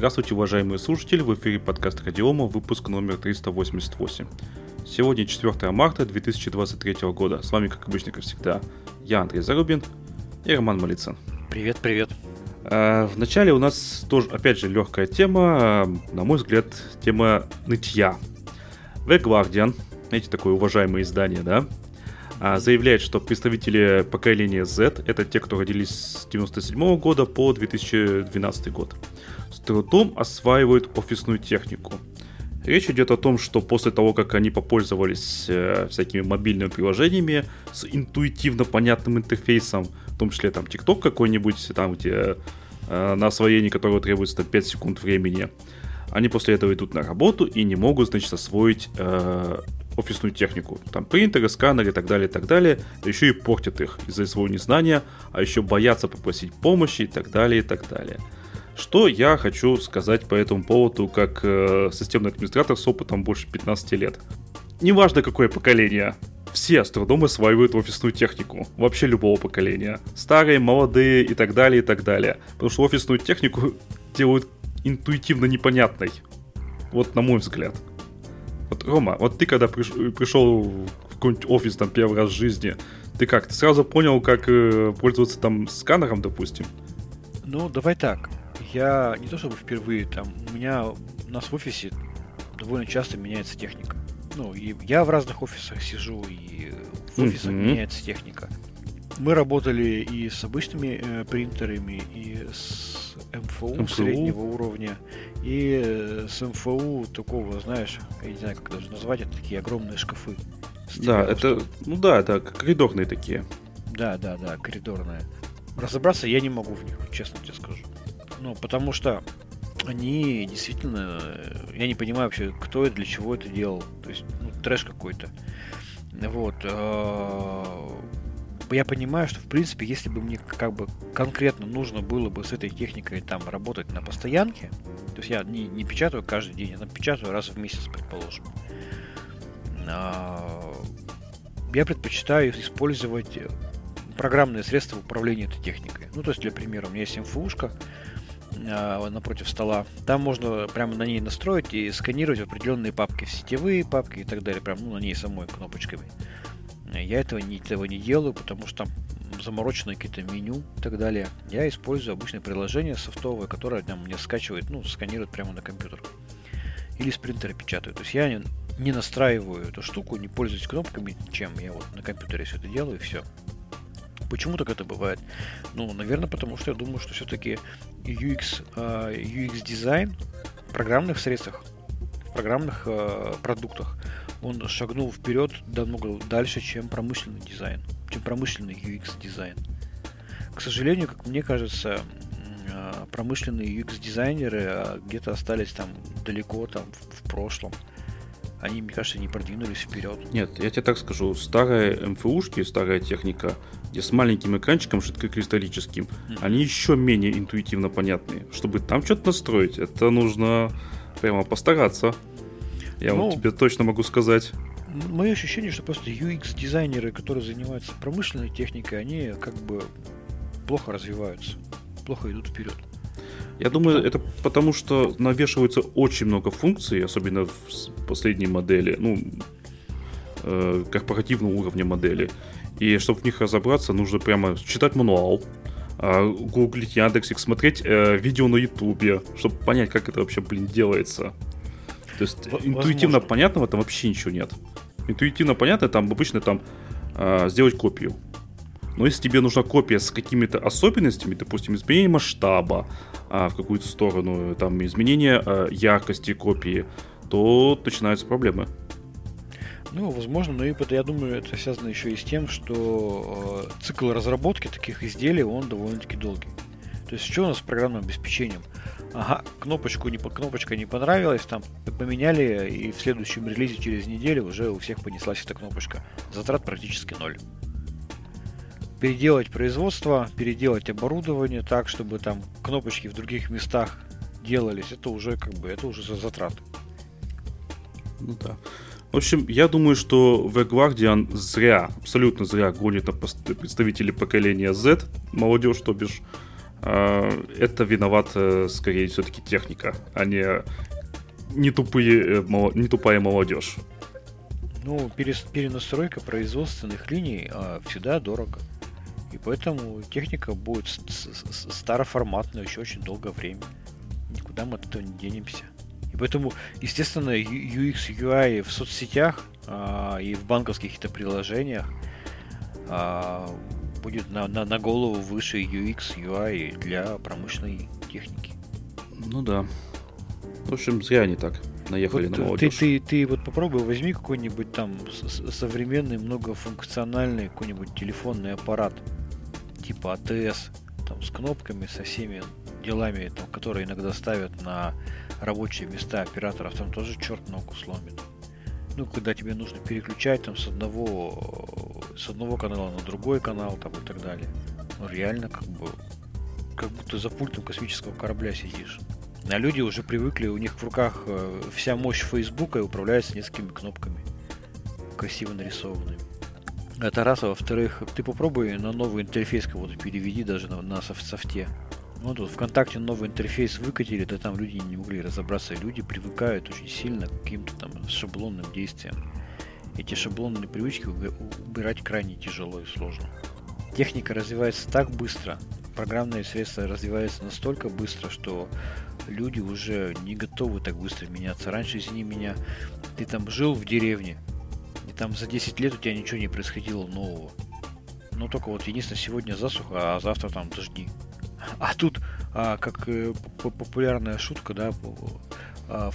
Здравствуйте, уважаемые слушатели, в эфире подкаст Радиома, выпуск номер 388. Сегодня 4 марта 2023 года. С вами, как обычно, как всегда, я, Андрей Зарубин и Роман Малицын. Привет, привет. А, Вначале у нас тоже, опять же, легкая тема, а, на мой взгляд, тема нытья. The Guardian, знаете, такое уважаемое издание, да, а, заявляет, что представители поколения Z, это те, кто родились с 97 года по 2012 год, с трудом осваивают офисную технику. Речь идет о том, что после того, как они попользовались э, всякими мобильными приложениями с интуитивно понятным интерфейсом, в том числе там TikTok какой-нибудь, там где э, на освоение которого требуется там, 5 секунд времени, они после этого идут на работу и не могут, значит, освоить э, офисную технику. Там принтеры, сканеры и так далее, и так далее. Да еще и портят их из-за своего незнания, а еще боятся попросить помощи и так далее, и так далее. Что я хочу сказать по этому поводу, как э, системный администратор с опытом больше 15 лет. Неважно, какое поколение, все с трудом осваивают офисную технику. Вообще любого поколения. Старые, молодые и так далее, и так далее. Потому что офисную технику делают интуитивно непонятной. Вот на мой взгляд. Вот, Рома, вот ты когда приш, пришел в какой-нибудь офис там первый раз в жизни, ты как, ты сразу понял, как э, пользоваться там сканером, допустим? Ну, давай так. Я не то чтобы впервые там, у меня у нас в офисе довольно часто меняется техника. Ну, и я в разных офисах сижу, и в офисах mm-hmm. меняется техника. Мы работали и с обычными э, принтерами, и с МФУ, МФУ среднего уровня, и э, с МФУ такого, знаешь, я не знаю, как даже назвать, это такие огромные шкафы. Да, это, ну да, это коридорные такие. Да, да, да, коридорные. Разобраться я не могу в них, честно тебе скажу. Ну, потому что они действительно... Я не понимаю вообще, кто и для чего это делал. То есть, ну, трэш какой-то. Вот. Я понимаю, что, в принципе, если бы мне как бы конкретно нужно было бы с этой техникой там работать на постоянке, то есть я не, не печатаю каждый день, я печатаю раз в месяц, предположим. Я предпочитаю использовать программные средства управления этой техникой. Ну, то есть, для примера, у меня есть МФУшка, напротив стола. Там можно прямо на ней настроить и сканировать определенные папки, сетевые папки и так далее, прям ну, на ней самой кнопочками. Я этого не, этого не делаю, потому что там замороченные какие-то меню и так далее. Я использую обычное приложение софтовое, которое там, мне скачивает, ну, сканирует прямо на компьютер. Или с принтера печатаю. То есть я не, не настраиваю эту штуку, не пользуюсь кнопками, чем я вот на компьютере все это делаю и все. Почему так это бывает? Ну, наверное, потому что я думаю, что все-таки UX, UX дизайн в программных средствах, в программных э, продуктах, он шагнул вперед намного дальше, чем промышленный дизайн, чем промышленный UX дизайн. К сожалению, как мне кажется, а, промышленные UX дизайнеры а, где-то остались там далеко там в прошлом они, мне кажется, не продвинулись вперед. Нет, я тебе так скажу, старые МФУшки, старая техника, где с маленьким экранчиком жидкокристаллическим, mm-hmm. они еще менее интуитивно понятные. Чтобы там что-то настроить, это нужно прямо постараться. Я ну, вот тебе точно могу сказать. Мое ощущение, что просто UX-дизайнеры, которые занимаются промышленной техникой, они как бы плохо развиваются, плохо идут вперед. Я думаю, это потому, что навешивается очень много функций, особенно в последней модели, ну, э, корпоративного уровня модели. И чтобы в них разобраться, нужно прямо читать мануал, э, гуглить Яндексик, смотреть э, видео на Ютубе, чтобы понять, как это вообще, блин, делается. То есть Возможно. интуитивно понятного там вообще ничего нет. Интуитивно понятно, там обычно там э, сделать копию. Но если тебе нужна копия с какими-то особенностями, допустим, изменение масштаба а, в какую-то сторону, там изменение а, яркости копии, то начинаются проблемы. Ну, возможно, но и это, я думаю, это связано еще и с тем, что э, цикл разработки таких изделий, он довольно-таки долгий. То есть, что у нас с программным обеспечением? Ага, кнопочку не, кнопочка не понравилась, там поменяли, и в следующем релизе через неделю уже у всех понеслась эта кнопочка. Затрат практически ноль переделать производство, переделать оборудование так, чтобы там кнопочки в других местах делались, это уже как бы, это уже за затраты. Ну да. В общем, я думаю, что The Guardian зря, абсолютно зря гонит на представителей поколения Z, молодежь, то бишь, э, это виноват скорее все-таки техника, а не не тупые, э, не тупая молодежь. Ну, перенастройка производственных линий а, всегда дорого. И поэтому техника будет староформатная еще очень долгое время. Никуда мы от этого не денемся. И поэтому, естественно, UX, UI в соцсетях а, и в банковских каких-то приложениях а, будет на, на, на голову выше UX, UI для промышленной техники. Ну да. В общем, зря они так наехали вот на молодежь. Ты, ты, ты вот попробуй возьми какой-нибудь там современный многофункциональный какой-нибудь телефонный аппарат типа АТС, там с кнопками, со всеми делами, там, которые иногда ставят на рабочие места операторов, там тоже черт ногу сломит. Ну, когда тебе нужно переключать там с одного с одного канала на другой канал там и так далее. Ну, реально как бы как будто за пультом космического корабля сидишь. А люди уже привыкли, у них в руках э, вся мощь Фейсбука и управляется несколькими кнопками, красиво нарисованными. Это раз, а во-вторых, ты попробуй на новый интерфейс кого-то переведи даже на, на софте. Ну, тут ВКонтакте новый интерфейс выкатили, да там люди не могли разобраться. Люди привыкают очень сильно к каким-то там шаблонным действиям. Эти шаблонные привычки убирать крайне тяжело и сложно. Техника развивается так быстро, программные средства развиваются настолько быстро, что люди уже не готовы так быстро меняться. Раньше, извини меня, ты там жил в деревне, и там за 10 лет у тебя ничего не происходило нового. Ну, только вот единственное, сегодня засуха, а завтра там дожди. А тут, а, как э, популярная шутка, да, а,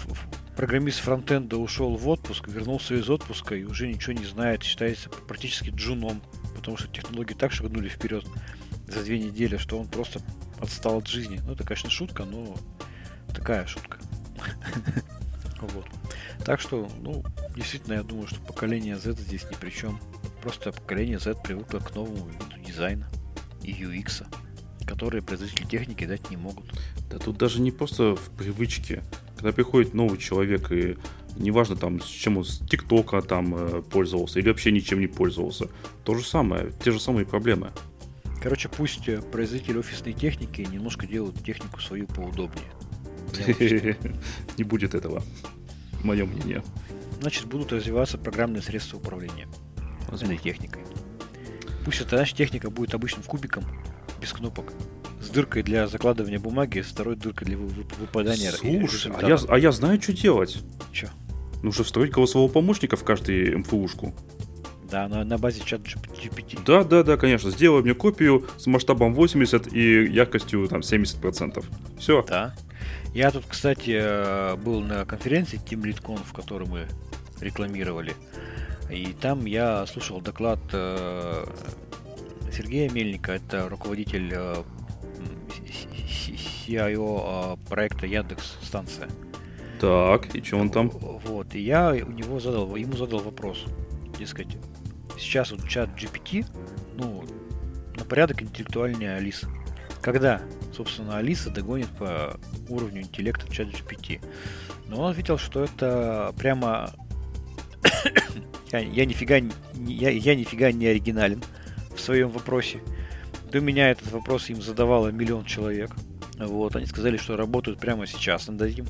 программист фронтенда ушел в отпуск, вернулся из отпуска и уже ничего не знает, считается практически джуном, потому что технологии так шагнули вперед за две недели, что он просто отстал от жизни. Ну, это, конечно, шутка, но такая шутка. Вот. Так что, ну, действительно, я думаю, что поколение Z здесь ни при чем. Просто поколение Z привыкло к новому виду дизайна и UX, которые производители техники дать не могут. Да тут даже не просто в привычке. Когда приходит новый человек и неважно там, с чем он с ТикТока там э, пользовался или вообще ничем не пользовался, то же самое, те же самые проблемы. Короче, пусть э, производители офисной техники немножко делают технику свою поудобнее. Не будет этого, мое мнение. Значит, будут развиваться программные средства управления этой техникой. Пусть эта наша техника будет обычным кубиком, без кнопок, с дыркой для закладывания бумаги, с второй дыркой для выпадания Слушай, а я, а я знаю, что делать. Че? Нужно встроить голосового помощника в каждую МФУшку. Да, на, на базе чат GPT. Да, да, да, конечно. Сделай мне копию с масштабом 80 и яркостью там 70%. Все. Да. Я тут, кстати, э, был на конференции Team TeamLeadConf, в которой мы рекламировали. И там я слушал доклад э, Сергея Мельника, это руководитель э, CIO проекта Яндекс станция. Так, и что он там? Вот, и я у него задал, ему задал вопрос, дескать, сейчас вот чат GPT, ну, на порядок интеллектуальнее Алисы. Когда, собственно, Алиса догонит по уровню интеллекта чат GPT. Но он ответил, что это прямо... я, я, нифига, я, я нифига не оригинален в своем вопросе. До меня этот вопрос им задавало миллион человек. Вот, они сказали, что работают прямо сейчас над этим.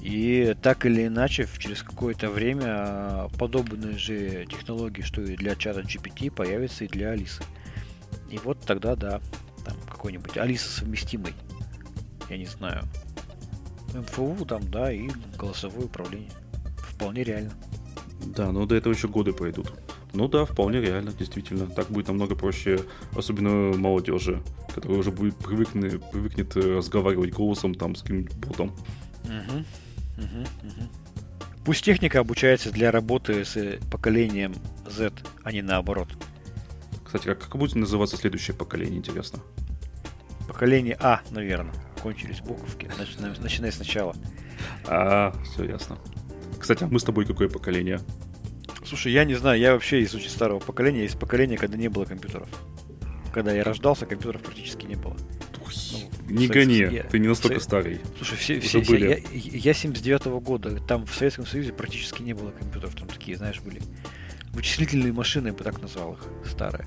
И так или иначе, через какое-то время а, подобные же технологии, что и для чата GPT, появятся и для Алисы. И вот тогда, да, там какой-нибудь Алиса совместимый, я не знаю, МФУ там, да, и голосовое управление. Вполне реально. Да, но до этого еще годы пойдут. Ну да, вполне реально, действительно. Так будет намного проще, особенно молодежи, которая уже будет привыкнет, привыкнет разговаривать голосом там с каким-нибудь ботом. Угу, угу, угу. Пусть техника обучается для работы с поколением Z, а не наоборот. Кстати, как, как будет называться следующее поколение, интересно? Поколение А, наверное. Кончились буковки. Начинаем, начинай сначала. А, все ясно. Кстати, а мы с тобой какое поколение? Слушай, я не знаю, я вообще из очень старого поколения, из поколения, когда не было компьютеров. Когда я рождался, компьютеров практически не было. Ну, не гони, я... ты не настолько старый. Слушай, все, все, все я, я 79-го года, там в Советском Союзе практически не было компьютеров, там такие, знаешь, были вычислительные машины, я бы так назвал их, старые.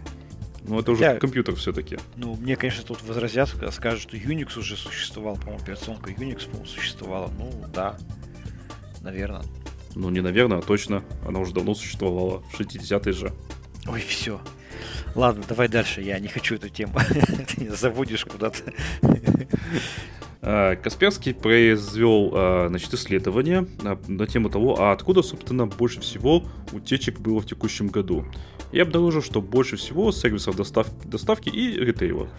Ну, это уже Я- компьютер все-таки. Ну, мне, конечно, тут возразят, скажут, что Unix уже существовал, по-моему, операционка Unix, по-моему, существовала. Ну, да, наверное. Ну, не наверное, а точно. Она уже давно существовала. В 60-е же. Ой, все. Ладно, давай дальше, я не хочу эту тему. Ты заводишь куда-то. А, Касперский произвел а, значит, исследование на тему того, а откуда, собственно, больше всего утечек было в текущем году. И обнаружил, что больше всего сервисов достав- доставки и ритейлов.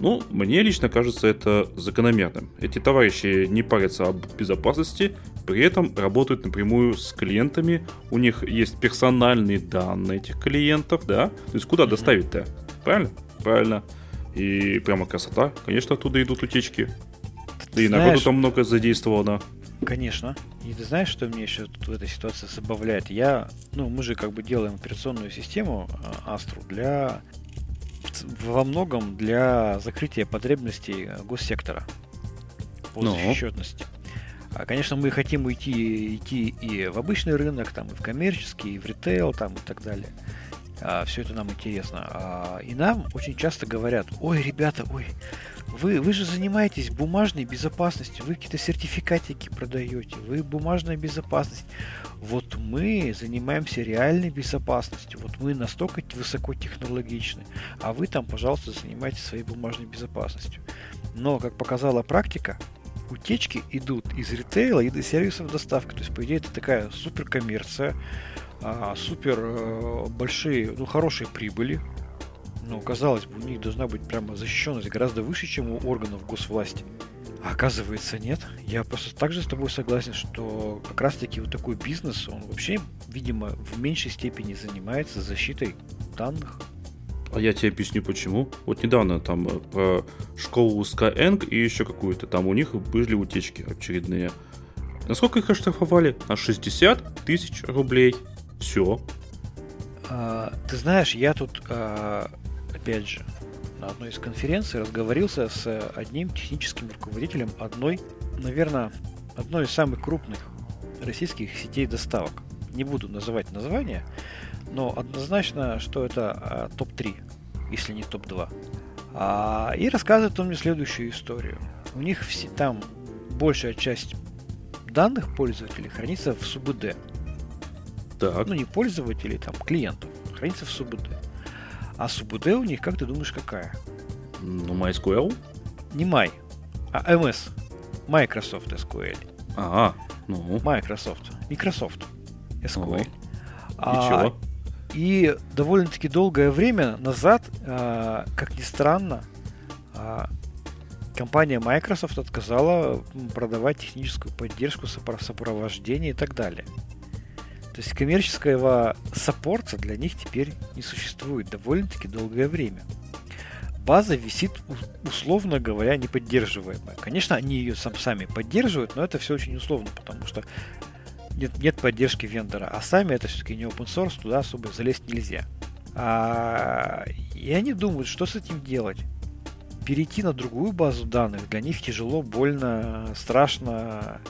Ну, мне лично кажется это закономерным. Эти товарищи не парятся об безопасности, при этом работают напрямую с клиентами, у них есть персональные данные этих клиентов, да? То есть куда доставить-то? Правильно? Правильно. И прямо красота. Конечно, оттуда идут утечки. Да и народу там много задействовано. Конечно. И ты знаешь, что мне еще в этой ситуации забавляет? Я, ну, мы же как бы делаем операционную систему а, Astra для во многом для закрытия потребностей э, госсектора по Ну. защищенности. А, Конечно, мы хотим уйти, идти и в обычный рынок, там, и в коммерческий, и в ритейл, там, и так далее. все это нам интересно. А, и нам очень часто говорят, ой, ребята, ой, вы, вы же занимаетесь бумажной безопасностью, вы какие-то сертификатики продаете, вы бумажная безопасность. Вот мы занимаемся реальной безопасностью, вот мы настолько высокотехнологичны, а вы там, пожалуйста, занимайтесь своей бумажной безопасностью. Но, как показала практика, утечки идут из ритейла и до сервисов доставки. То есть, по идее, это такая супер коммерция, а, супер э, большие, ну, хорошие прибыли. Ну, казалось бы, у них должна быть прямо защищенность гораздо выше, чем у органов госвласти. А оказывается, нет. Я просто также с тобой согласен, что как раз-таки вот такой бизнес, он вообще, видимо, в меньшей степени занимается защитой данных. А я тебе объясню почему. Вот недавно там э, про школу Skyeng и еще какую-то. Там у них были утечки очередные. Насколько их оштрафовали? На 60 тысяч рублей. Все. А, ты знаешь, я тут, а, опять же, на одной из конференций разговорился с одним техническим руководителем одной, наверное, одной из самых крупных российских сетей доставок. Не буду называть название, но однозначно, что это а, топ-3, если не топ-2. А, и рассказывает он мне следующую историю. У них все, там большая часть данных пользователей хранится в СУБД. Так. Ну, не пользователей, там, клиентов. Хранится в СУБД. А СУБД у них, как ты думаешь, какая? Ну, MySQL? Не Май, а MS. Microsoft SQL. Ага. Ну, Microsoft. Microsoft SQL. Ага. А, ничего. И довольно-таки долгое время назад, а, как ни странно, а, компания Microsoft отказала продавать техническую поддержку, сопро- сопровождение и так далее. То есть коммерческого саппорта для них теперь не существует довольно-таки долгое время. База висит, условно говоря, неподдерживаемая. Конечно, они ее сам, сами поддерживают, но это все очень условно, потому что нет, нет поддержки вендора, а сами это все-таки не open source, туда особо залезть нельзя. А, и они думают, что с этим делать. Перейти на другую базу данных для них тяжело, больно, страшно.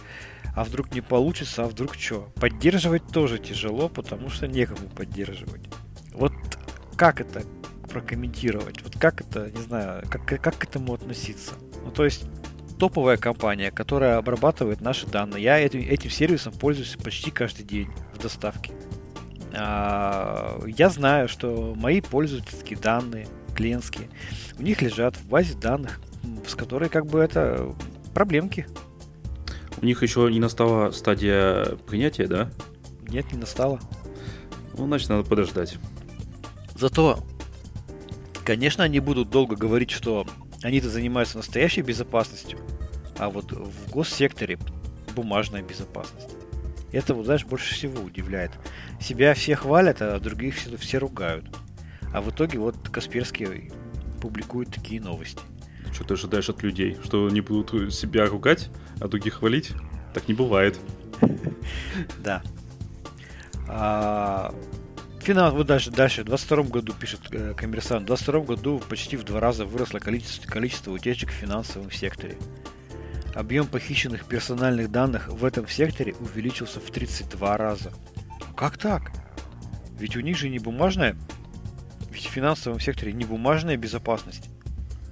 А вдруг не получится, а вдруг что? Поддерживать тоже тяжело, потому что некому поддерживать. Вот как это прокомментировать? Вот как это, не знаю, как, как к этому относиться? Ну, то есть, топовая компания, которая обрабатывает наши данные. Я этим, этим сервисом пользуюсь почти каждый день в доставке. А, я знаю, что мои пользовательские данные, клиентские, у них лежат в базе данных, с которой как бы это проблемки. у них еще не настала стадия принятия, да? Нет, не настало. Ну, значит, надо подождать. Зато, конечно, они будут долго говорить, что они-то занимаются настоящей безопасностью, а вот в госсекторе бумажная безопасность. Это, вот, знаешь, больше всего удивляет. Себя все хвалят, а других все, все ругают. А в итоге вот Касперский публикует такие новости. Что ты ожидаешь от людей? Что они будут себя ругать, а других хвалить? Так не бывает. Да. А, финанс, вот дальше, дальше. В 22 году, пишет э, коммерсант, в 22 году почти в два раза выросло количество, количество утечек в финансовом секторе. Объем похищенных персональных данных в этом секторе увеличился в 32 раза. Как так? Ведь у них же не бумажная, ведь финансовом секторе не бумажная безопасность?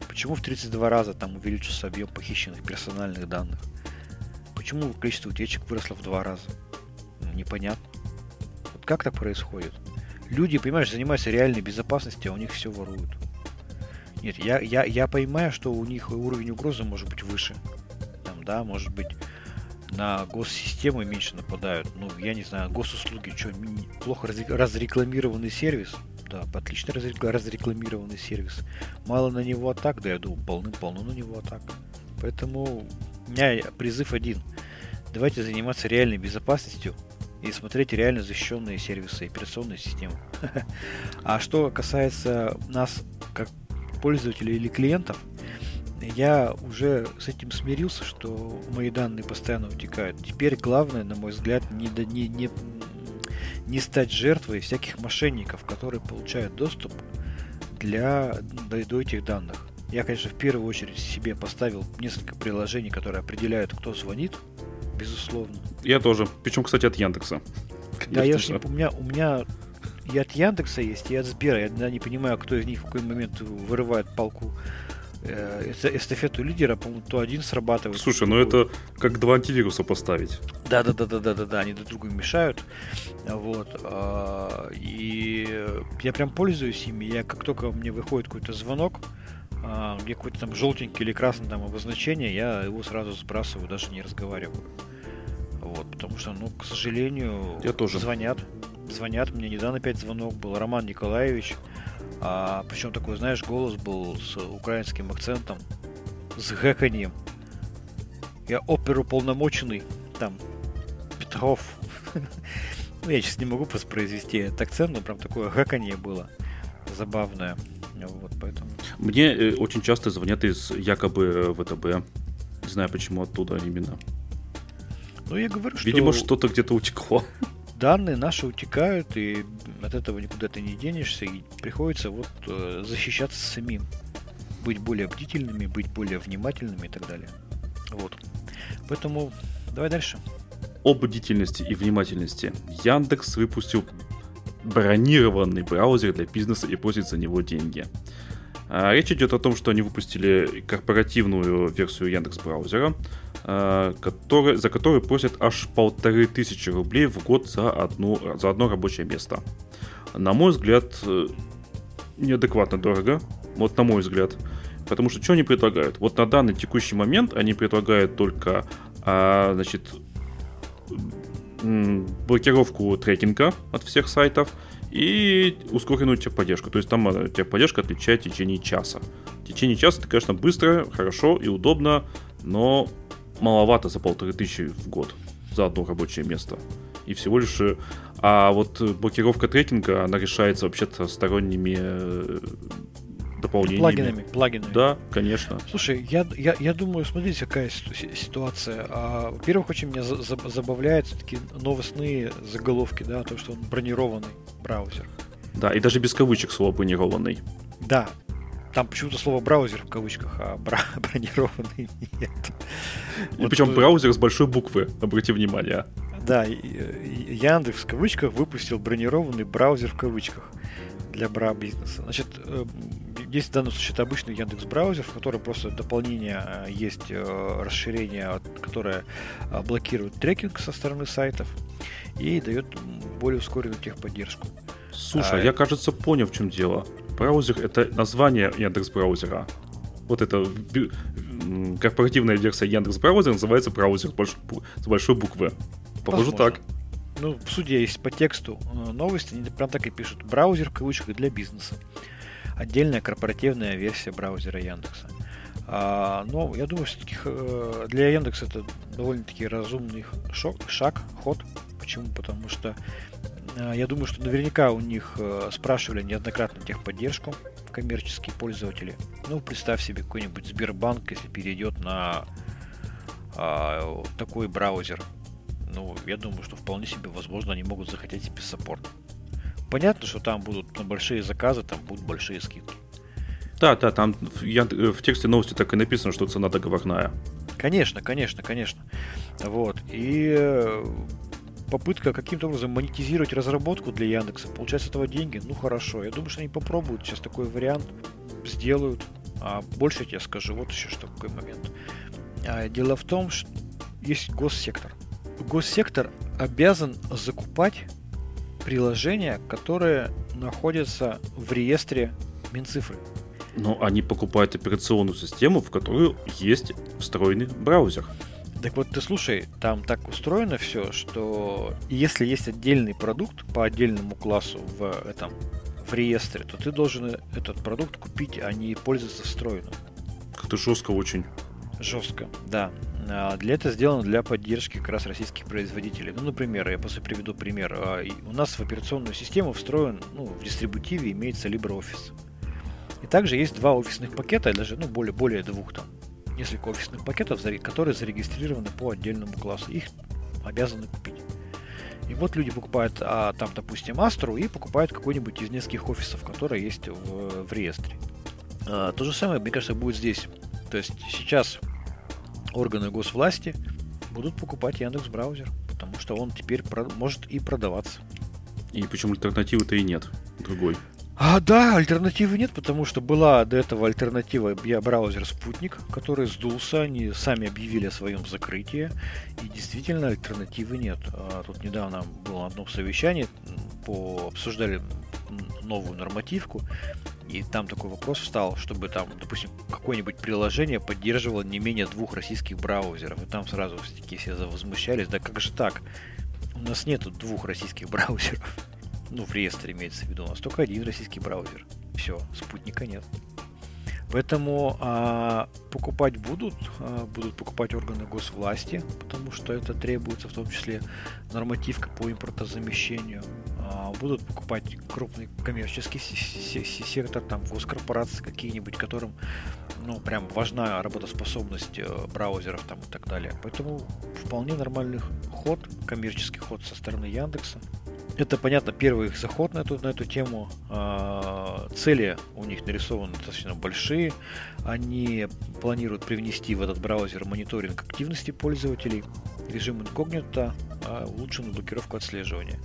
Почему в 32 раза там увеличился объем похищенных персональных данных? Почему количество утечек выросло в два раза? Ну, непонятно. Вот как так происходит? Люди, понимаешь, занимаются реальной безопасностью, а у них все воруют. Нет, я, я, я понимаю, что у них уровень угрозы может быть выше. Да, может быть, на госсистемы меньше нападают. Ну, я не знаю, госуслуги, что, плохо разрекламированный сервис? Да, отлично разрекламированный сервис. Мало на него атак, да, я думаю, полным-полно на него атак. Поэтому у меня призыв один. Давайте заниматься реальной безопасностью и смотреть реально защищенные сервисы, операционные системы. А что касается нас как пользователей или клиентов, я уже с этим смирился, что мои данные постоянно утекают. Теперь главное, на мой взгляд, не, не, не, не стать жертвой всяких мошенников, которые получают доступ для, до, до этих данных. Я, конечно, в первую очередь себе поставил несколько приложений, которые определяют, кто звонит, безусловно. Я тоже. Причем, кстати, от Яндекса. Конечно да, я же не, у меня, у меня и от Яндекса есть, и от Сбера. Я не понимаю, кто из них в какой момент вырывает палку эстафету лидера, по-моему, то один срабатывает. Слушай, ну это как два антивируса поставить. Да, да, да, да, да, да, да, они друг другу мешают. Вот. А, и я прям пользуюсь ими. Я как только мне выходит какой-то звонок, а, где какой-то там желтенький или красный там обозначение, я его сразу сбрасываю, даже не разговариваю. Вот, потому что, ну, к сожалению, я тоже. звонят. Звонят, мне недавно опять звонок был, Роман Николаевич. А, причем такой, знаешь, голос был с украинским акцентом, с гэканьем. Я оперу полномоченный, там, Петров. ну, я сейчас не могу воспроизвести этот акцент, но прям такое гэканье было забавное. Вот, поэтому. Мне э, очень часто звонят из якобы э, ВТБ. Не знаю, почему оттуда именно. Ну, я говорю, что... Видимо, что-то где-то утекло. Данные наши утекают, и от этого никуда ты не денешься, и приходится вот э, защищаться самим. Быть более бдительными, быть более внимательными и так далее. Вот. Поэтому давай дальше. О бдительности и внимательности. Яндекс выпустил бронированный браузер для бизнеса и просит за него деньги. А, речь идет о том, что они выпустили корпоративную версию Яндекс браузера, который, за которую просят аж полторы тысячи рублей в год за, одну, за одно рабочее место. На мой взгляд, э, неадекватно дорого. Вот на мой взгляд. Потому что что они предлагают? Вот на данный текущий момент они предлагают только а, значит, блокировку трекинга от всех сайтов и ускоренную техподдержку. То есть там э, техподдержка отвечает в течение часа. В течение часа это, конечно, быстро, хорошо и удобно, но маловато за полторы тысячи в год за одно рабочее место. И всего лишь... Э, а вот блокировка трекинга, она решается вообще-то сторонними э, дополнениями. Плагинами, плагинами. Да, конечно. Слушай, я, я, я думаю, смотрите, какая ситуация. А, во-первых, очень меня за, за, забавляют такие новостные заголовки, да, то, что он бронированный браузер. Да, и даже без кавычек слово бронированный. Да, там почему-то слово браузер в кавычках, а бра- бронированный нет. И вот, причем браузер с большой буквы, обрати внимание. Да, Яндекс в кавычках выпустил бронированный браузер в кавычках для бра бизнеса. Значит, э, есть в данном случае это обычный Яндекс браузер, в котором просто дополнение э, есть э, расширение, которое блокирует трекинг со стороны сайтов и дает более ускоренную техподдержку. Слушай, а, я, кажется, понял, в чем дело. Браузер — это название Яндекс браузера. Вот это корпоративная версия Яндекс браузера называется браузер с большой буквы. Похоже Возможно. так ну, в суде есть по тексту э, новости, они прям так и пишут. Браузер в кавычках для бизнеса. Отдельная корпоративная версия браузера Яндекса. А, но я думаю, все-таки э, для Яндекса это довольно-таки разумный шок, шаг, ход. Почему? Потому что я думаю, что наверняка у них спрашивали неоднократно техподдержку коммерческие пользователи. Ну, представь себе какой-нибудь Сбербанк, если перейдет на а, такой браузер ну, я думаю, что вполне себе возможно они могут захотеть себе саппорт. Понятно, что там будут на большие заказы, там будут большие скидки. Да, да, там я, в тексте новости так и написано, что цена договорная. Конечно, конечно, конечно. Вот. И попытка каким-то образом монетизировать разработку для Яндекса, получать с этого деньги, ну хорошо. Я думаю, что они попробуют сейчас такой вариант, сделают. А больше я тебе скажу, вот еще что такой момент. А, дело в том, что есть госсектор. Госсектор обязан закупать приложения, которые находятся в реестре Минцифры. Но они покупают операционную систему, в которую есть встроенный браузер. Так вот, ты слушай, там так устроено все, что если есть отдельный продукт по отдельному классу в этом в реестре, то ты должен этот продукт купить, а не пользоваться встроенным. Как-то жестко очень. Жестко, да. А для этого сделано для поддержки как раз российских производителей. Ну, например, я просто приведу пример. А, у нас в операционную систему встроен, ну, в дистрибутиве имеется LibreOffice. И также есть два офисных пакета, даже, ну, более, более двух там несколько офисных пакетов, которые зарегистрированы по отдельному классу. Их обязаны купить. И вот люди покупают а, там, допустим, Астру и покупают какой-нибудь из нескольких офисов, которые есть в, в реестре. А, то же самое, мне кажется, будет здесь. То есть сейчас органы госвласти будут покупать Яндекс браузер, потому что он теперь про- может и продаваться. И почему альтернативы-то и нет другой. А, да, альтернативы нет, потому что была до этого альтернатива браузер Спутник, который сдулся, они сами объявили о своем закрытии, и действительно альтернативы нет. А, тут недавно было одно совещание, по, обсуждали новую нормативку, и там такой вопрос встал, чтобы там, допустим, какое-нибудь приложение поддерживало не менее двух российских браузеров. И там сразу такие все возмущались, да как же так? У нас нету двух российских браузеров. Ну, в реестре имеется в виду. У нас только один российский браузер. Все, спутника нет. Поэтому а, покупать будут, а, будут покупать органы госвласти, потому что это требуется в том числе нормативка по импортозамещению. А, будут покупать крупный коммерческий сектор, там госкорпорации какие-нибудь, которым ну прям важна работоспособность э, браузеров там и так далее. Поэтому вполне нормальный ход, коммерческий ход со стороны Яндекса. Это, понятно, первый их заход на эту, на эту тему. А, цели у них нарисованы достаточно большие. Они планируют привнести в этот браузер мониторинг активности пользователей, режим инкогнито, а улучшенную блокировку отслеживания.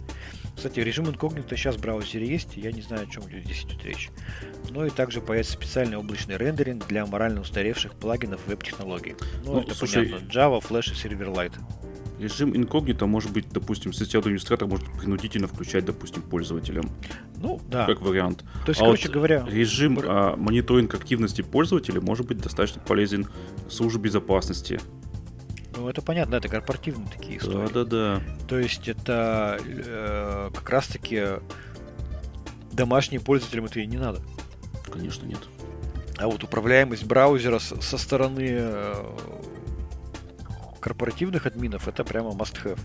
Кстати, режим инкогнито сейчас в браузере есть, я не знаю, о чем здесь идет речь. Но и также появится специальный облачный рендеринг для морально устаревших плагинов веб-технологий. Ну, ну это слушай, понятно. Java, Flash и Silverlight. Режим инкогнито может быть, допустим, сетевой администратор может принудительно включать, допустим, пользователям. Ну, да. Как вариант. То есть, а короче вот говоря... Режим а, мониторинг активности пользователя может быть достаточно полезен службе безопасности. Ну, это понятно, это корпоративные такие истории. Да-да-да. То есть, это э, как раз-таки домашним пользователям это и не надо. Конечно, нет. А вот управляемость браузера со стороны э, корпоративных админов это прямо must-have.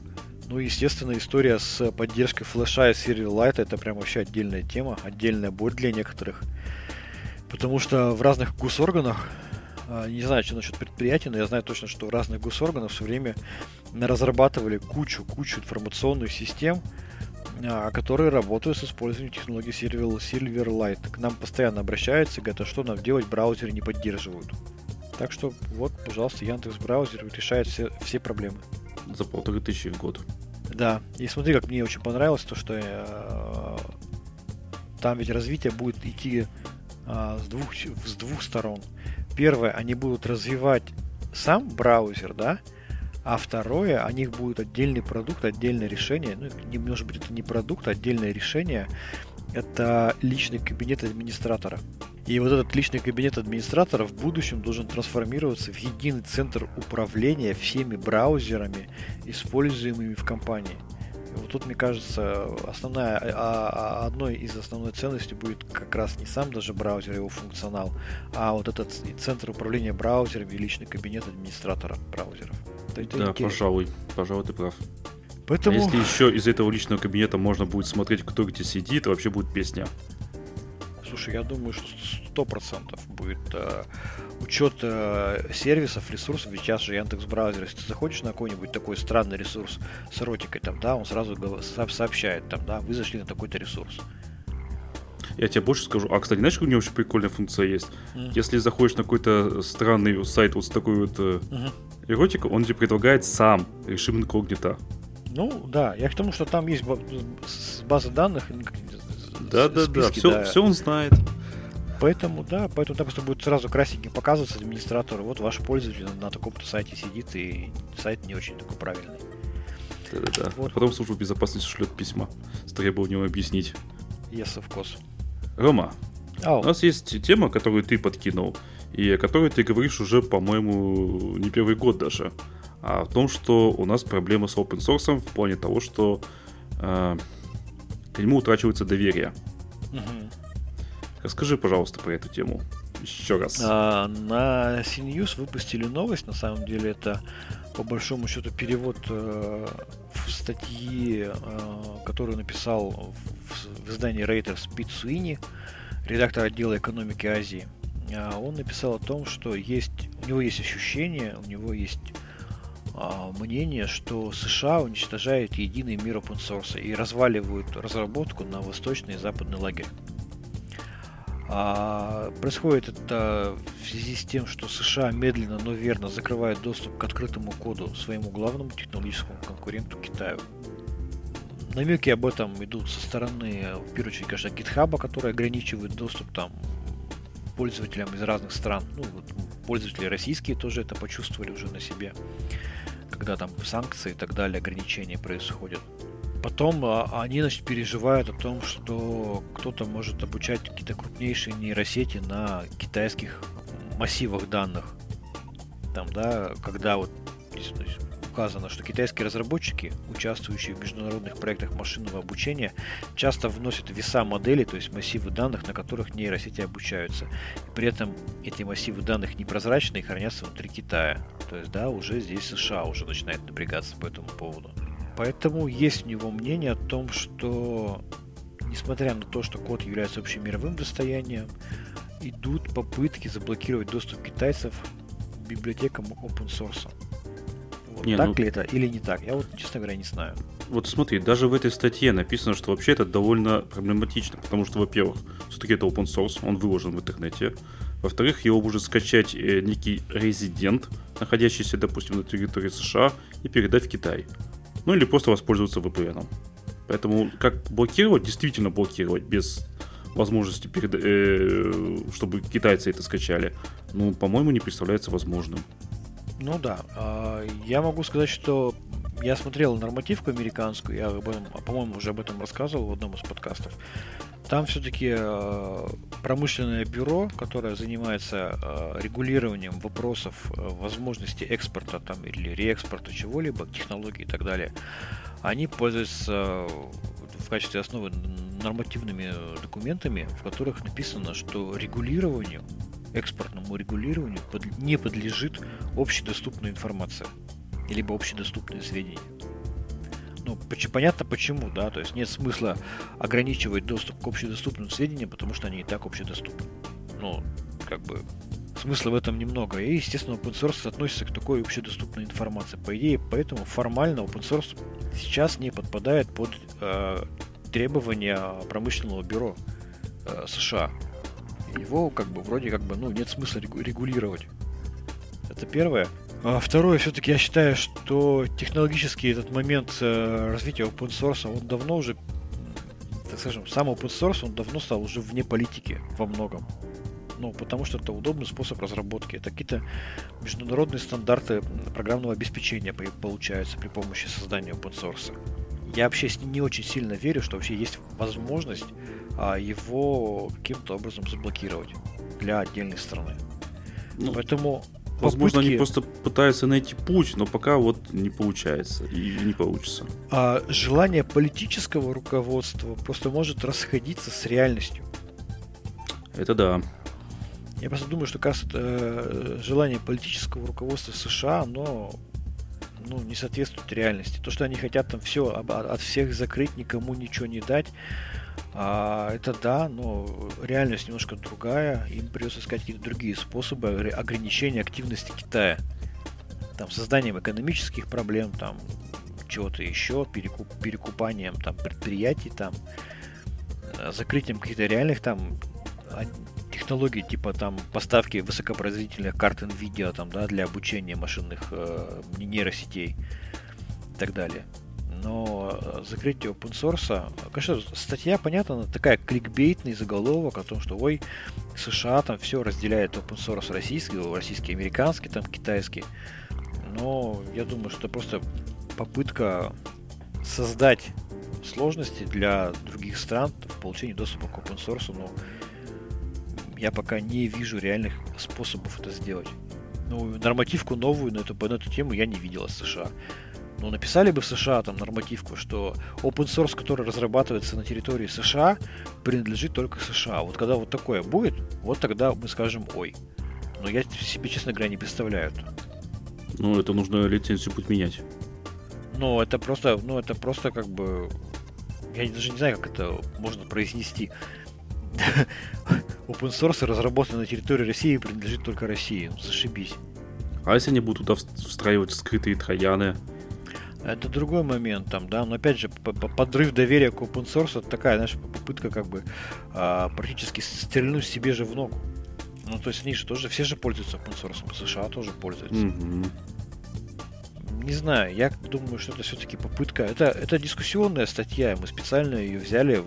Ну, естественно, история с поддержкой флеша и Serial это прям вообще отдельная тема, отдельная боль для некоторых. Потому что в разных госорганах, а, не знаю, что насчет предприятий, но я знаю точно, что в разных госорганах все время разрабатывали кучу-кучу информационных систем, а, которые работают с использованием технологии Silverlight. К нам постоянно обращаются, говорят, а что нам делать, браузеры не поддерживают. Так что вот, пожалуйста, Яндекс браузер решает все, все проблемы. За полторы тысячи в год. Да, и смотри, как мне очень понравилось то, что э, там ведь развитие будет идти э, с, двух, с двух сторон. Первое, они будут развивать сам браузер, да, а второе, у них будет отдельный продукт, отдельное решение. Ну, не, может быть, это не продукт, а отдельное решение. Это личный кабинет администратора. И вот этот личный кабинет администратора в будущем должен трансформироваться в единый центр управления всеми браузерами, используемыми в компании. И вот тут, мне кажется, основная, а, а, одной из основной ценностей будет как раз не сам даже браузер, его функционал, а вот этот центр управления браузерами и личный кабинет администратора браузеров. Это, это да, интересно. пожалуй, пожалуй, ты прав. Поэтому... А если еще из этого личного кабинета можно будет смотреть, кто где сидит, вообще будет песня. Слушай, я думаю, что сто процентов будет э, учет э, сервисов, ресурсов. Ведь сейчас же Яндекс браузер, если ты заходишь на какой-нибудь такой странный ресурс с эротикой, там, да, он сразу сообщает, там, да, вы зашли на такой-то ресурс. Я тебе больше скажу. А, кстати, знаешь, у него очень прикольная функция есть? Mm. Если заходишь на какой-то странный сайт вот с такой вот mm-hmm. эротикой, он тебе предлагает сам режим инкогнито. Ну, да, я к тому, что там есть база данных. Да, да, да, все, да. все он знает. Поэтому, да, поэтому там просто будет сразу красненьким показываться администратору. Вот ваш пользователь на, на таком-то сайте сидит, и сайт не очень такой правильный. Да-да-да. Вот. Потом служба безопасности шлет письма с требованием объяснить. Yes, of course. Рома, oh. у нас есть тема, которую ты подкинул, и о которой ты говоришь уже, по-моему, не первый год даже. А в том, что у нас проблема с open source в плане того, что э, к нему утрачивается доверие. Uh-huh. Расскажи, пожалуйста, про эту тему еще раз. А, на CNews выпустили новость. На самом деле это по большому счету перевод э, в статьи, э, которую написал в, в издании Reuters Пит Суини, редактор отдела экономики Азии. А он написал о том, что есть, у него есть ощущение, у него есть мнение, что США уничтожает единый мир open source и разваливают разработку на восточный и западный лагерь. А, происходит это в связи с тем, что США медленно, но верно закрывает доступ к открытому коду своему главному технологическому конкуренту Китаю. Намеки об этом идут со стороны, в первую очередь, конечно, GitHub, который ограничивает доступ там пользователям из разных стран. Ну, вот, пользователи российские тоже это почувствовали уже на себе, когда там санкции и так далее, ограничения происходят. Потом а, они значит, переживают о том, что кто-то может обучать какие-то крупнейшие нейросети на китайских массивах данных. Там, да, когда вот указано, что китайские разработчики, участвующие в международных проектах машинного обучения, часто вносят веса модели, то есть массивы данных, на которых нейросети обучаются. И при этом эти массивы данных непрозрачны и хранятся внутри Китая. То есть, да, уже здесь США уже начинает напрягаться по этому поводу. Поэтому есть у него мнение о том, что несмотря на то, что код является общемировым достоянием, идут попытки заблокировать доступ китайцев к библиотекам open source. Вот не, так ну... ли это или не так? Я вот, честно говоря, не знаю. Вот смотри, даже в этой статье написано, что вообще это довольно проблематично, потому что, во-первых, все-таки это open source, он выложен в интернете. Во-вторых, его может скачать э, некий резидент, находящийся, допустим, на территории США, и передать в Китай ну или просто воспользоваться VPN. Поэтому как блокировать, действительно блокировать без возможности, перед, э, чтобы китайцы это скачали, ну, по-моему, не представляется возможным. Ну да, а, я могу сказать, что я смотрел нормативку американскую, я этом, по-моему, уже об этом рассказывал в одном из подкастов. Там все-таки э, промышленное бюро, которое занимается регулированием вопросов возможности экспорта там, или реэкспорта чего-либо, технологий и так далее, они пользуются в качестве основы нормативными документами, в которых написано, что регулированию, экспортному регулированию не подлежит общедоступная информация, либо общедоступные сведения ну, понятно почему, да, то есть нет смысла ограничивать доступ к общедоступным сведениям, потому что они и так общедоступны. Ну, как бы смысла в этом немного. И, естественно, open source относится к такой общедоступной информации. По идее, поэтому формально open source сейчас не подпадает под э, требования промышленного бюро э, США. Его как бы вроде как бы ну нет смысла регулировать. Это первое. А второе, все-таки я считаю, что технологически этот момент э, развития open source, он давно уже, так скажем, сам open source, он давно стал уже вне политики во многом. Ну, потому что это удобный способ разработки. Это какие-то международные стандарты программного обеспечения получаются при помощи создания open source. Я вообще не очень сильно верю, что вообще есть возможность его каким-то образом заблокировать для отдельной страны. Ну, Поэтому Возможно, попытки... они просто пытаются найти путь, но пока вот не получается и не получится. А желание политического руководства просто может расходиться с реальностью. Это да. Я просто думаю, что, кажется, э, желание политического руководства США, оно ну, не соответствует реальности. То, что они хотят там все от всех закрыть, никому ничего не дать, а, это да, но реальность немножко другая. Им придется искать какие-то другие способы ограничения активности Китая. Там созданием экономических проблем, там чего-то еще, перекуп, перекупанием там предприятий, там э, закрытием каких-то реальных там а, технологий, типа там поставки высокопроизводительных карт NVIDIA там, да, для обучения машинных э, нейросетей и так далее. Но закрытие open source, конечно, статья, понятно, она такая кликбейтный заголовок о том, что ой, США там все разделяет open source российский, российский, американский, там китайский. Но я думаю, что это просто попытка создать сложности для других стран в получении доступа к open source, но я пока не вижу реальных способов это сделать. Ну, нормативку новую на эту, на эту тему я не видел из США. Ну, написали бы в США там нормативку, что open source, который разрабатывается на территории США, принадлежит только США. Вот когда вот такое будет, вот тогда мы скажем ой. Но я себе, честно говоря, не представляю. Ну, это нужно лицензию будет менять. Ну, это просто, ну, это просто как бы... Я даже не знаю, как это можно произнести. Open source разработан на территории России принадлежит только России. Зашибись. А если они будут туда встраивать скрытые трояны? Это другой момент там, да, но опять же, подрыв доверия к open source это такая, знаешь, попытка как бы а, практически стрельнуть себе же в ногу. Ну, то есть они же тоже, все же пользуются open source, США тоже пользуются. Mm-hmm. Не знаю, я думаю, что это все-таки попытка. Это, это дискуссионная статья, мы специально ее взяли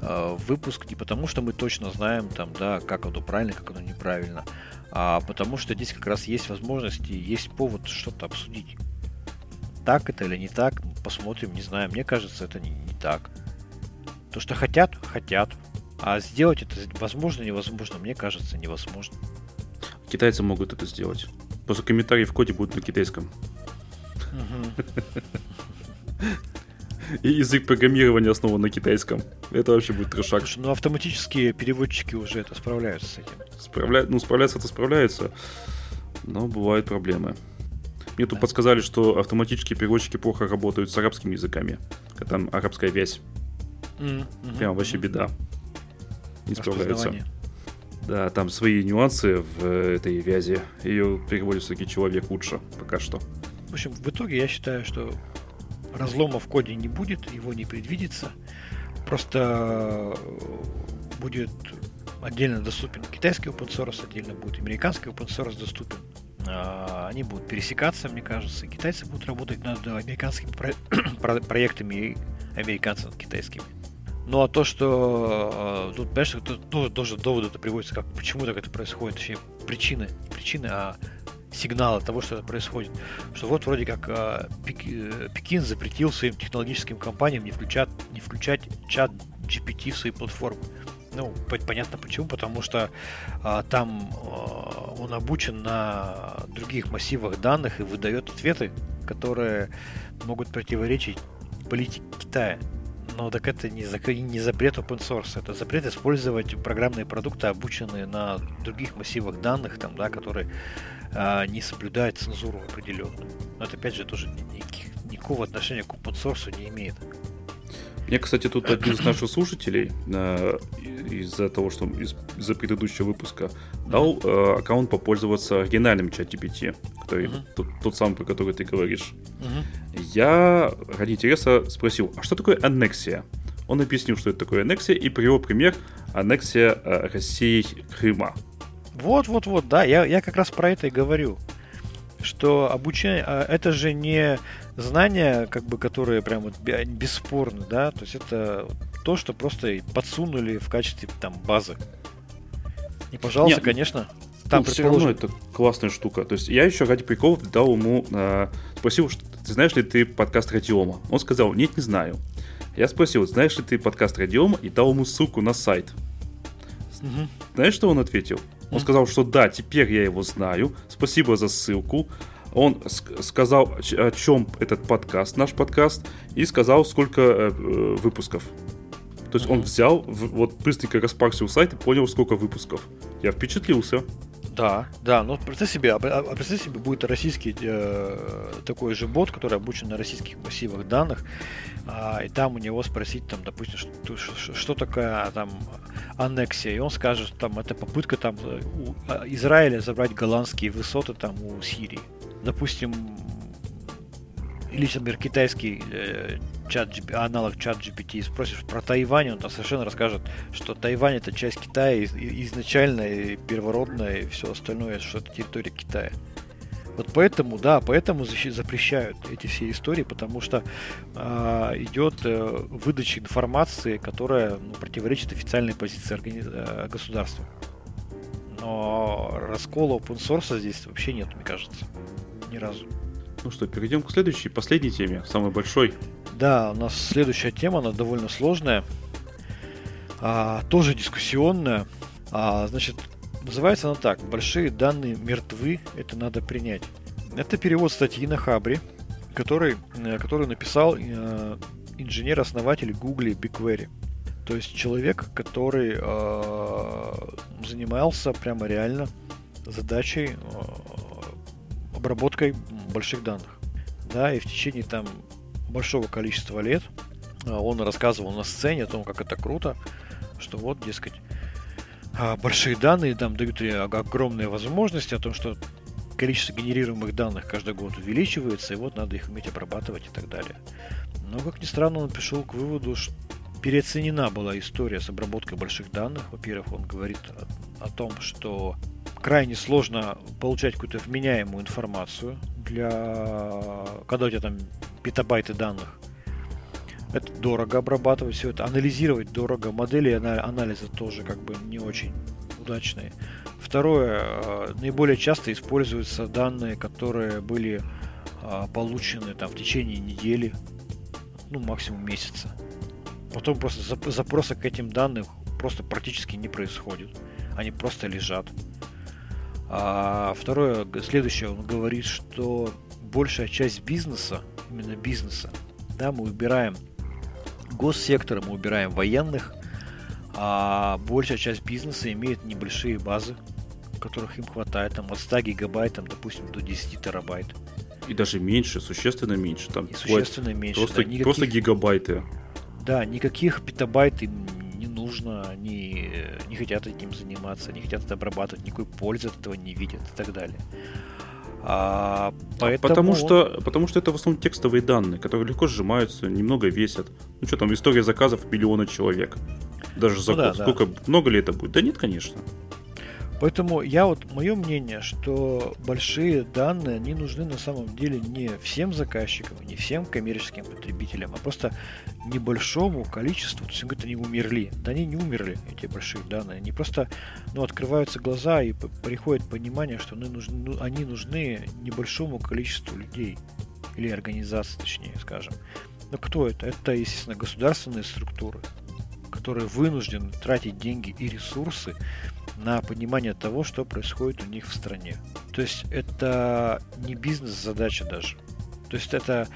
в, в выпуск не потому, что мы точно знаем, там, да, как оно правильно, как оно неправильно, а потому что здесь как раз есть возможность и есть повод что-то обсудить так это или не так, посмотрим, не знаю. Мне кажется, это не, не так. То, что хотят, хотят. А сделать это возможно, невозможно, мне кажется, невозможно. Китайцы могут это сделать. Просто комментарии в коде будут на китайском. И язык программирования основан на китайском. Это вообще будет трешак. Слушай, ну автоматические переводчики уже это справляются с этим. Справля... Ну, справляться это справляются. Но бывают проблемы. Мне тут подсказали, что автоматические переводчики плохо работают с арабскими языками. Там арабская вязь. Mm-hmm. Прям вообще беда. Не справляются. Да, там свои нюансы в этой вязи. Ее переводит все-таки человек лучше, пока что. В общем, в итоге я считаю, что разлома в коде не будет, его не предвидится. Просто будет отдельно доступен китайский open source, отдельно будет американский open source доступен. А, они будут пересекаться, мне кажется. Китайцы будут работать над американскими про- проектами и американцы над китайскими. Ну а то, что э, тут, понимаешь, тут тоже, тоже доводы это приводится, как почему так это происходит, точнее, причины, не причины, а сигналы того, что это происходит. Что вот вроде как Пек, э, Пекин запретил своим технологическим компаниям не включать, не включать чат GPT в свои платформы. Ну, понятно почему, потому что а, там а, он обучен на других массивах данных и выдает ответы, которые могут противоречить политике Китая. Но так это не, зак... не запрет open source, это запрет использовать программные продукты, обученные на других массивах данных, там, да, которые а, не соблюдают цензуру определенную. Но это опять же тоже никаких, никакого отношения к open source не имеет. Мне, кстати, тут один из наших слушателей э, из-за того, что из- за предыдущего выпуска дал э, аккаунт попользоваться оригинальным чат GPT, который, uh-huh. тот, тот самый, про который ты говоришь. Uh-huh. Я ради интереса спросил, а что такое аннексия? Он объяснил, что это такое аннексия, и привел пример аннексия э, России Крыма. Вот-вот-вот, да, я, я как раз про это и говорю что обучение, а, это же не знания, как бы, которые прям вот бесспорны, да, то есть это то, что просто подсунули в качестве там базы. И, пожалуйста, Нет, конечно, там ну, все равно это классная штука. То есть я еще ради приколов дал ему, э, спросил, что, ты знаешь ли ты подкаст Радиома? Он сказал, нет, не знаю. Я спросил, знаешь ли ты подкаст Радиома? И дал ему ссылку на сайт. Угу. Знаешь, что он ответил? Он сказал, что да, теперь я его знаю. Спасибо за ссылку. Он сказал, о чем этот подкаст, наш подкаст, и сказал, сколько э, э выпусков. То есть uh-huh. он взял, вот быстренько распарсил сайт и понял, сколько выпусков. Я впечатлился. Да, да, но представь себе, а, а представь себе, будет российский э, такой же бот, который обучен на российских массивах данных, э, и там у него спросить, там, допустим, что, что, что такое там аннексия, и он скажет, там, это попытка там у а, Израиля забрать голландские высоты там у Сирии. Допустим, или, например, китайский э, чат, аналог чат GPT, спросишь про Тайвань, он там совершенно расскажет, что Тайвань это часть Китая изначально, и первородная, и все остальное, что это территория Китая. Вот поэтому, да, поэтому запрещают эти все истории, потому что э, идет э, выдача информации, которая ну, противоречит официальной позиции органи... э, государства. Но раскола open source здесь вообще нет, мне кажется. Ни разу. Ну что, перейдем к следующей, последней теме, самой большой. Да, у нас следующая тема, она довольно сложная, а, тоже дискуссионная. А, значит, называется она так. Большие данные мертвы, это надо принять. Это перевод статьи на Хабре, который, э, который написал э, инженер-основатель Google BigQuery. То есть человек, который э, занимался прямо реально задачей э, обработкой больших данных. Да, и в течение там большого количества лет э, он рассказывал на сцене о том, как это круто, что вот, дескать, а, большие данные там дают огромные возможности о том, что количество генерируемых данных каждый год увеличивается, и вот надо их уметь обрабатывать и так далее. Но, как ни странно, он пришел к выводу, что переоценена была история с обработкой больших данных. Во-первых, он говорит о, о том, что крайне сложно получать какую-то вменяемую информацию для... когда у тебя там петабайты данных. Это дорого обрабатывать все это, анализировать дорого, модели анализа тоже как бы не очень удачные. Второе, э, наиболее часто используются данные, которые были э, получены там в течение недели, ну максимум месяца. Потом просто запроса к этим данным просто практически не происходит. Они просто лежат. А второе, следующее, он говорит, что большая часть бизнеса, именно бизнеса, да, мы убираем госсектора, мы убираем военных, а большая часть бизнеса имеет небольшие базы, которых им хватает, там от 100 гигабайт, там, допустим, до 10 терабайт. И даже меньше, существенно меньше. Там и существенно меньше. Просто, да, никаких, просто гигабайты. Да, никаких петабайт им нужно, они не хотят этим заниматься, не хотят это обрабатывать, никакой пользы от этого не видят и так далее. А, поэтому... потому, что, потому что это в основном текстовые данные, которые легко сжимаются, немного весят. Ну что там, история заказов миллиона человек. Даже за ну, да, Сколько, да. много ли это будет? Да нет, конечно. Поэтому я вот, мое мнение, что большие данные, они нужны на самом деле не всем заказчикам, не всем коммерческим потребителям, а просто небольшому количеству, то есть говорят, они умерли. Да они не умерли, эти большие данные. Они просто, ну, открываются глаза и приходит понимание, что они нужны, ну, они нужны небольшому количеству людей. Или организаций, точнее, скажем. Но кто это? Это, естественно, государственные структуры, которые вынуждены тратить деньги и ресурсы на понимание того, что происходит у них в стране. То есть это не бизнес-задача даже. То есть это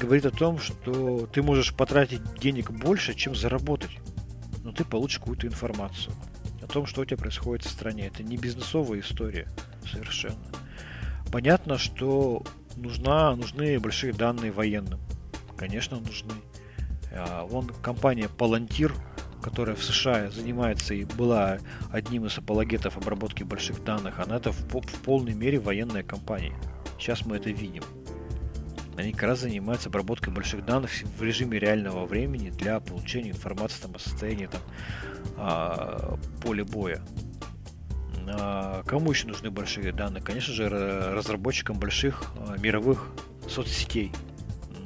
говорит о том, что ты можешь потратить денег больше, чем заработать. Но ты получишь какую-то информацию о том, что у тебя происходит в стране. Это не бизнесовая история совершенно. Понятно, что нужна, нужны большие данные военным. Конечно, нужны. А, вон компания Palantir которая в США занимается и была одним из апологетов обработки больших данных, она это в, в полной мере военная компания. Сейчас мы это видим. Они как раз занимаются обработкой больших данных в режиме реального времени для получения информации там, о состоянии там, а, поля боя. А, кому еще нужны большие данные? Конечно же, разработчикам больших а, мировых соцсетей.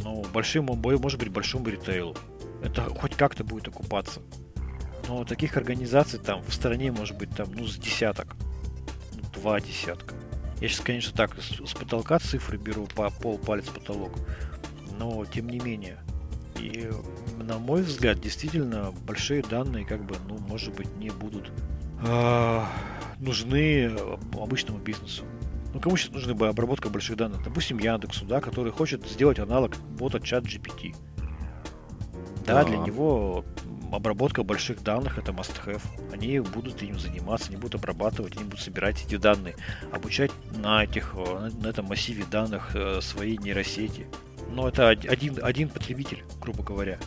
Но большим, может быть большому ритейлу. Это хоть как-то будет окупаться. Но таких организаций там в стране может быть там, ну, с десяток. Ну, два десятка. Я сейчас, конечно, так с, с потолка цифры беру по пол палец потолок. Но тем не менее. И на мой взгляд, действительно, большие данные, как бы, ну, может быть, не будут э, нужны обычному бизнесу. Ну, кому сейчас нужна бы обработка больших данных? Допустим, Яндексу, да, который хочет сделать аналог бота чат GPT. Да, да, для него обработка больших данных это must-have. Они будут этим заниматься, они будут обрабатывать, они будут собирать эти данные, обучать на, этих, э, на этом массиве данных э, свои нейросети. Но это один, один потребитель, грубо говоря.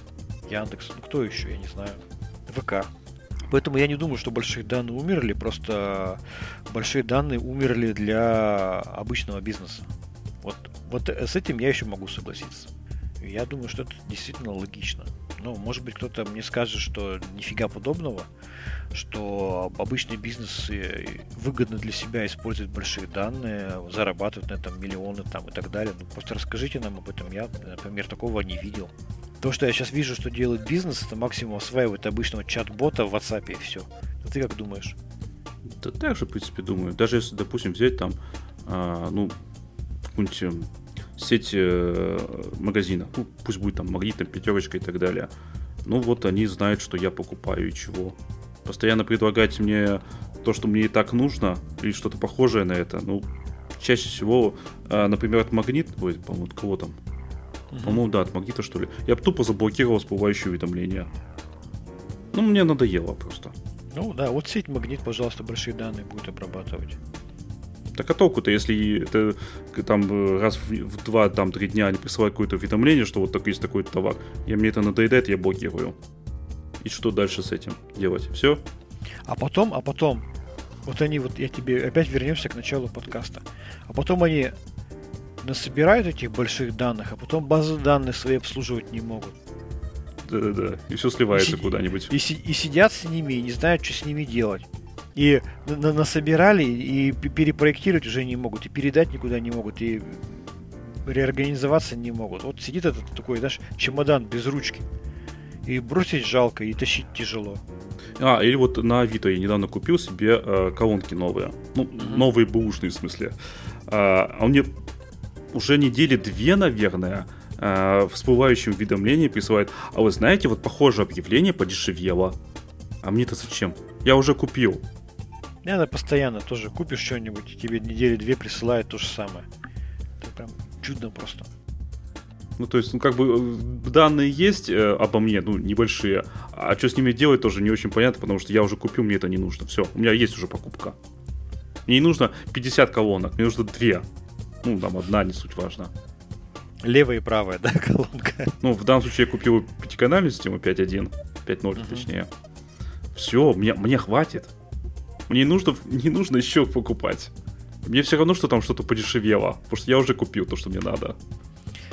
Яндекс, ну кто еще, я не знаю. ВК. Поэтому я не думаю, что большие данные умерли, просто большие данные умерли для обычного бизнеса. Вот, вот с этим я еще могу согласиться. Я думаю, что это действительно логично. Ну, может быть, кто-то мне скажет, что нифига подобного, что обычный бизнес выгодно для себя использовать большие данные, зарабатывать на этом миллионы там и так далее. Ну, просто расскажите нам об этом. Я, например, такого не видел. То, что я сейчас вижу, что делает бизнес, это максимум осваивает обычного чат-бота в WhatsApp и все. А ты как думаешь? Да так же, в принципе, думаю. Даже если, допустим, взять там, а, ну, какую-нибудь эм, сеть э, магазинов, ну, пусть будет там магнит, там, пятерочка и так далее. Ну, вот они знают, что я покупаю и чего. Постоянно предлагать мне то, что мне и так нужно, или что-то похожее на это, ну, чаще всего, а, например, от магнит, ой, по-моему, от кого там? Угу. По-моему, да, от магнита, что ли. Я тупо заблокировал всплывающие уведомления. Ну, мне надоело просто. Ну да, вот сеть магнит, пожалуйста, большие данные будет обрабатывать. Так а толку-то, если это там э, раз в, в два, там три дня они присылают какое-то уведомление, что вот так есть такой товар, я мне это надоедает, я блокирую. И что дальше с этим делать? Все? А потом, а потом, вот они, вот я тебе опять вернемся к началу подкаста. А потом они насобирают этих больших данных, а потом базы данных свои обслуживать не могут. Да-да-да. И все сливается и куда-нибудь. И, и сидят с ними и не знают, что с ними делать. И на насобирали, и перепроектировать уже не могут, и передать никуда не могут, и реорганизоваться не могут. Вот сидит этот такой, знаешь, чемодан без ручки. И бросить жалко, и тащить тяжело. А, или вот на Авито я недавно купил себе э, колонки новые. Ну, mm-hmm. новые бэушные в смысле. А, а мне уже недели две, наверное, э, всплывающим уведомление присылает. А вы знаете, вот похожее объявление подешевело. А мне-то зачем? Я уже купил. Надо постоянно тоже купишь что-нибудь, и тебе недели две присылают то же самое. Это прям чудно просто. Ну, то есть, ну, как бы э, данные есть э, обо мне, ну, небольшие. А что с ними делать тоже не очень понятно, потому что я уже купил, мне это не нужно. Все, у меня есть уже покупка. Мне не нужно 50 колонок, мне нужно две. Ну, там одна, не суть важно. Левая и правая, да, колонка? Ну, в данном случае я купил пятиканальную систему 5.1, 5.0 uh-huh. точнее. Все, мне, мне хватит. Мне не нужно, не нужно еще покупать. Мне все равно, что там что-то подешевело, потому что я уже купил то, что мне надо.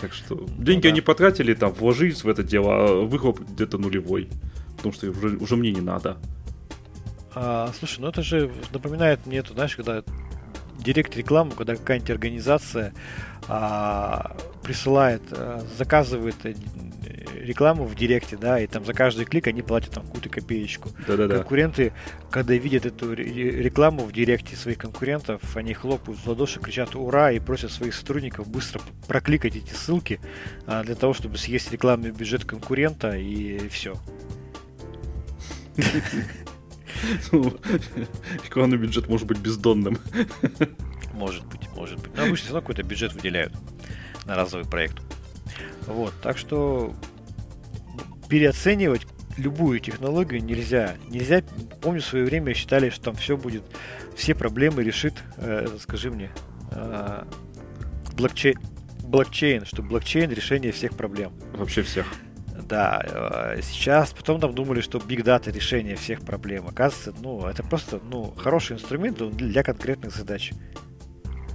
Так что деньги ну, да. они потратили, там, вложились в это дело, а выхлоп где-то нулевой. Потому что уже, уже мне не надо. А, слушай, ну это же напоминает мне, это, знаешь, когда директ рекламу, когда какая-нибудь организация а, присылает, а, заказывает э, рекламу в директе, да, и там за каждый клик они платят там какую-то копеечку. Да-да-да. Конкуренты, когда видят эту рекламу в директе своих конкурентов, они хлопают в ладоши, кричат «Ура!» и просят своих сотрудников быстро прокликать эти ссылки а, для того, чтобы съесть рекламный бюджет конкурента и все. Рекламный бюджет может быть бездонным. Может быть, может быть. Но обычно все равно какой-то бюджет выделяют на разовый проект. Вот, так что переоценивать любую технологию нельзя. Нельзя, помню, в свое время считали, что там все будет, все проблемы решит, э, скажи мне, э, блокчейн, блокчейн, что блокчейн решение всех проблем. Вообще всех. Да, э, сейчас, потом там думали, что Big Data решение всех проблем. Оказывается, ну, это просто, ну, хороший инструмент для конкретных задач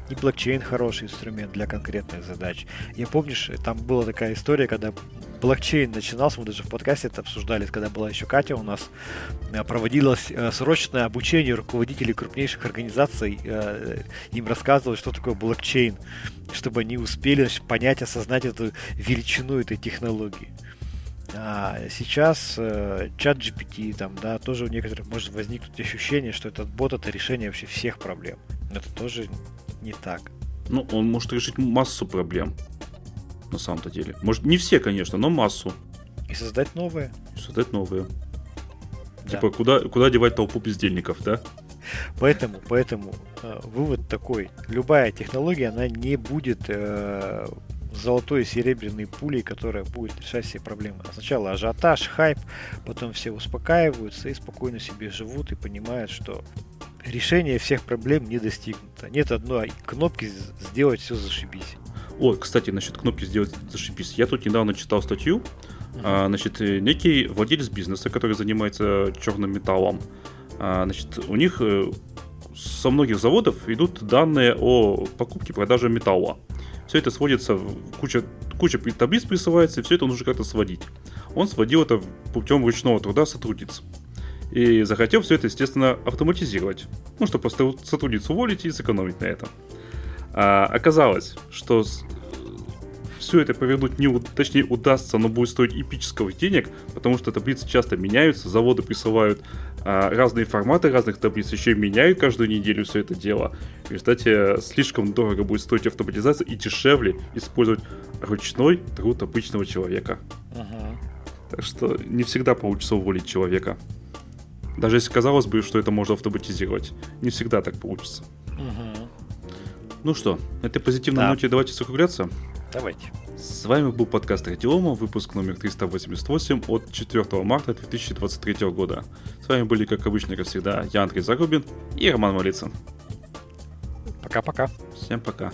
и блокчейн хороший инструмент для конкретных задач. Я помнишь, там была такая история, когда блокчейн начинался, мы даже в подкасте это обсуждали, когда была еще Катя у нас, э, проводилось э, срочное обучение руководителей крупнейших организаций, э, им рассказывалось, что такое блокчейн, чтобы они успели понять, осознать эту величину этой технологии. А сейчас чат GPT, там, да, тоже у некоторых может возникнуть ощущение, что этот бот это решение вообще всех проблем. Это тоже не так. Ну, он может решить массу проблем. На самом-то деле. Может, не все, конечно, но массу. И создать новые. создать новые. Да. Типа, куда, куда девать толпу бездельников, да? Поэтому, поэтому э, вывод такой. Любая технология, она не будет э, золотой и серебряной пулей, которая будет решать все проблемы. Сначала ажиотаж, хайп, потом все успокаиваются и спокойно себе живут и понимают, что решение всех проблем не достигнуто. Нет одной кнопки сделать все зашибись. О, кстати, насчет кнопки сделать зашибись. Я тут недавно читал статью. А, значит, некий владелец бизнеса, который занимается черным металлом, а, значит, у них э, со многих заводов идут данные о покупке и продаже металла. Все это сводится куча, куча таблиц присылается, и все это нужно как-то сводить. Он сводил это путем ручного труда сотрудниц. И захотел все это, естественно, автоматизировать. Ну, чтобы просто сотрудницу уволить и сэкономить на этом. А, оказалось, что все это повернуть не, точнее удастся, но будет стоить эпических денег, потому что таблицы часто меняются, заводы присылают а, разные форматы разных таблиц, еще и меняют каждую неделю все это дело. В результате слишком дорого будет стоить автоматизация и дешевле использовать ручной труд обычного человека. Ага. Так что не всегда получится уволить человека. Даже если казалось бы, что это можно автоматизировать, не всегда так получится. Угу. Ну что, на этой позитивной да. ноте давайте закругляться. Давайте. С вами был подкаст Радиома, выпуск номер 388 от 4 марта 2023 года. С вами были, как обычно, как всегда, я Андрей Зарубин и Роман Малицын. Пока-пока. Всем пока.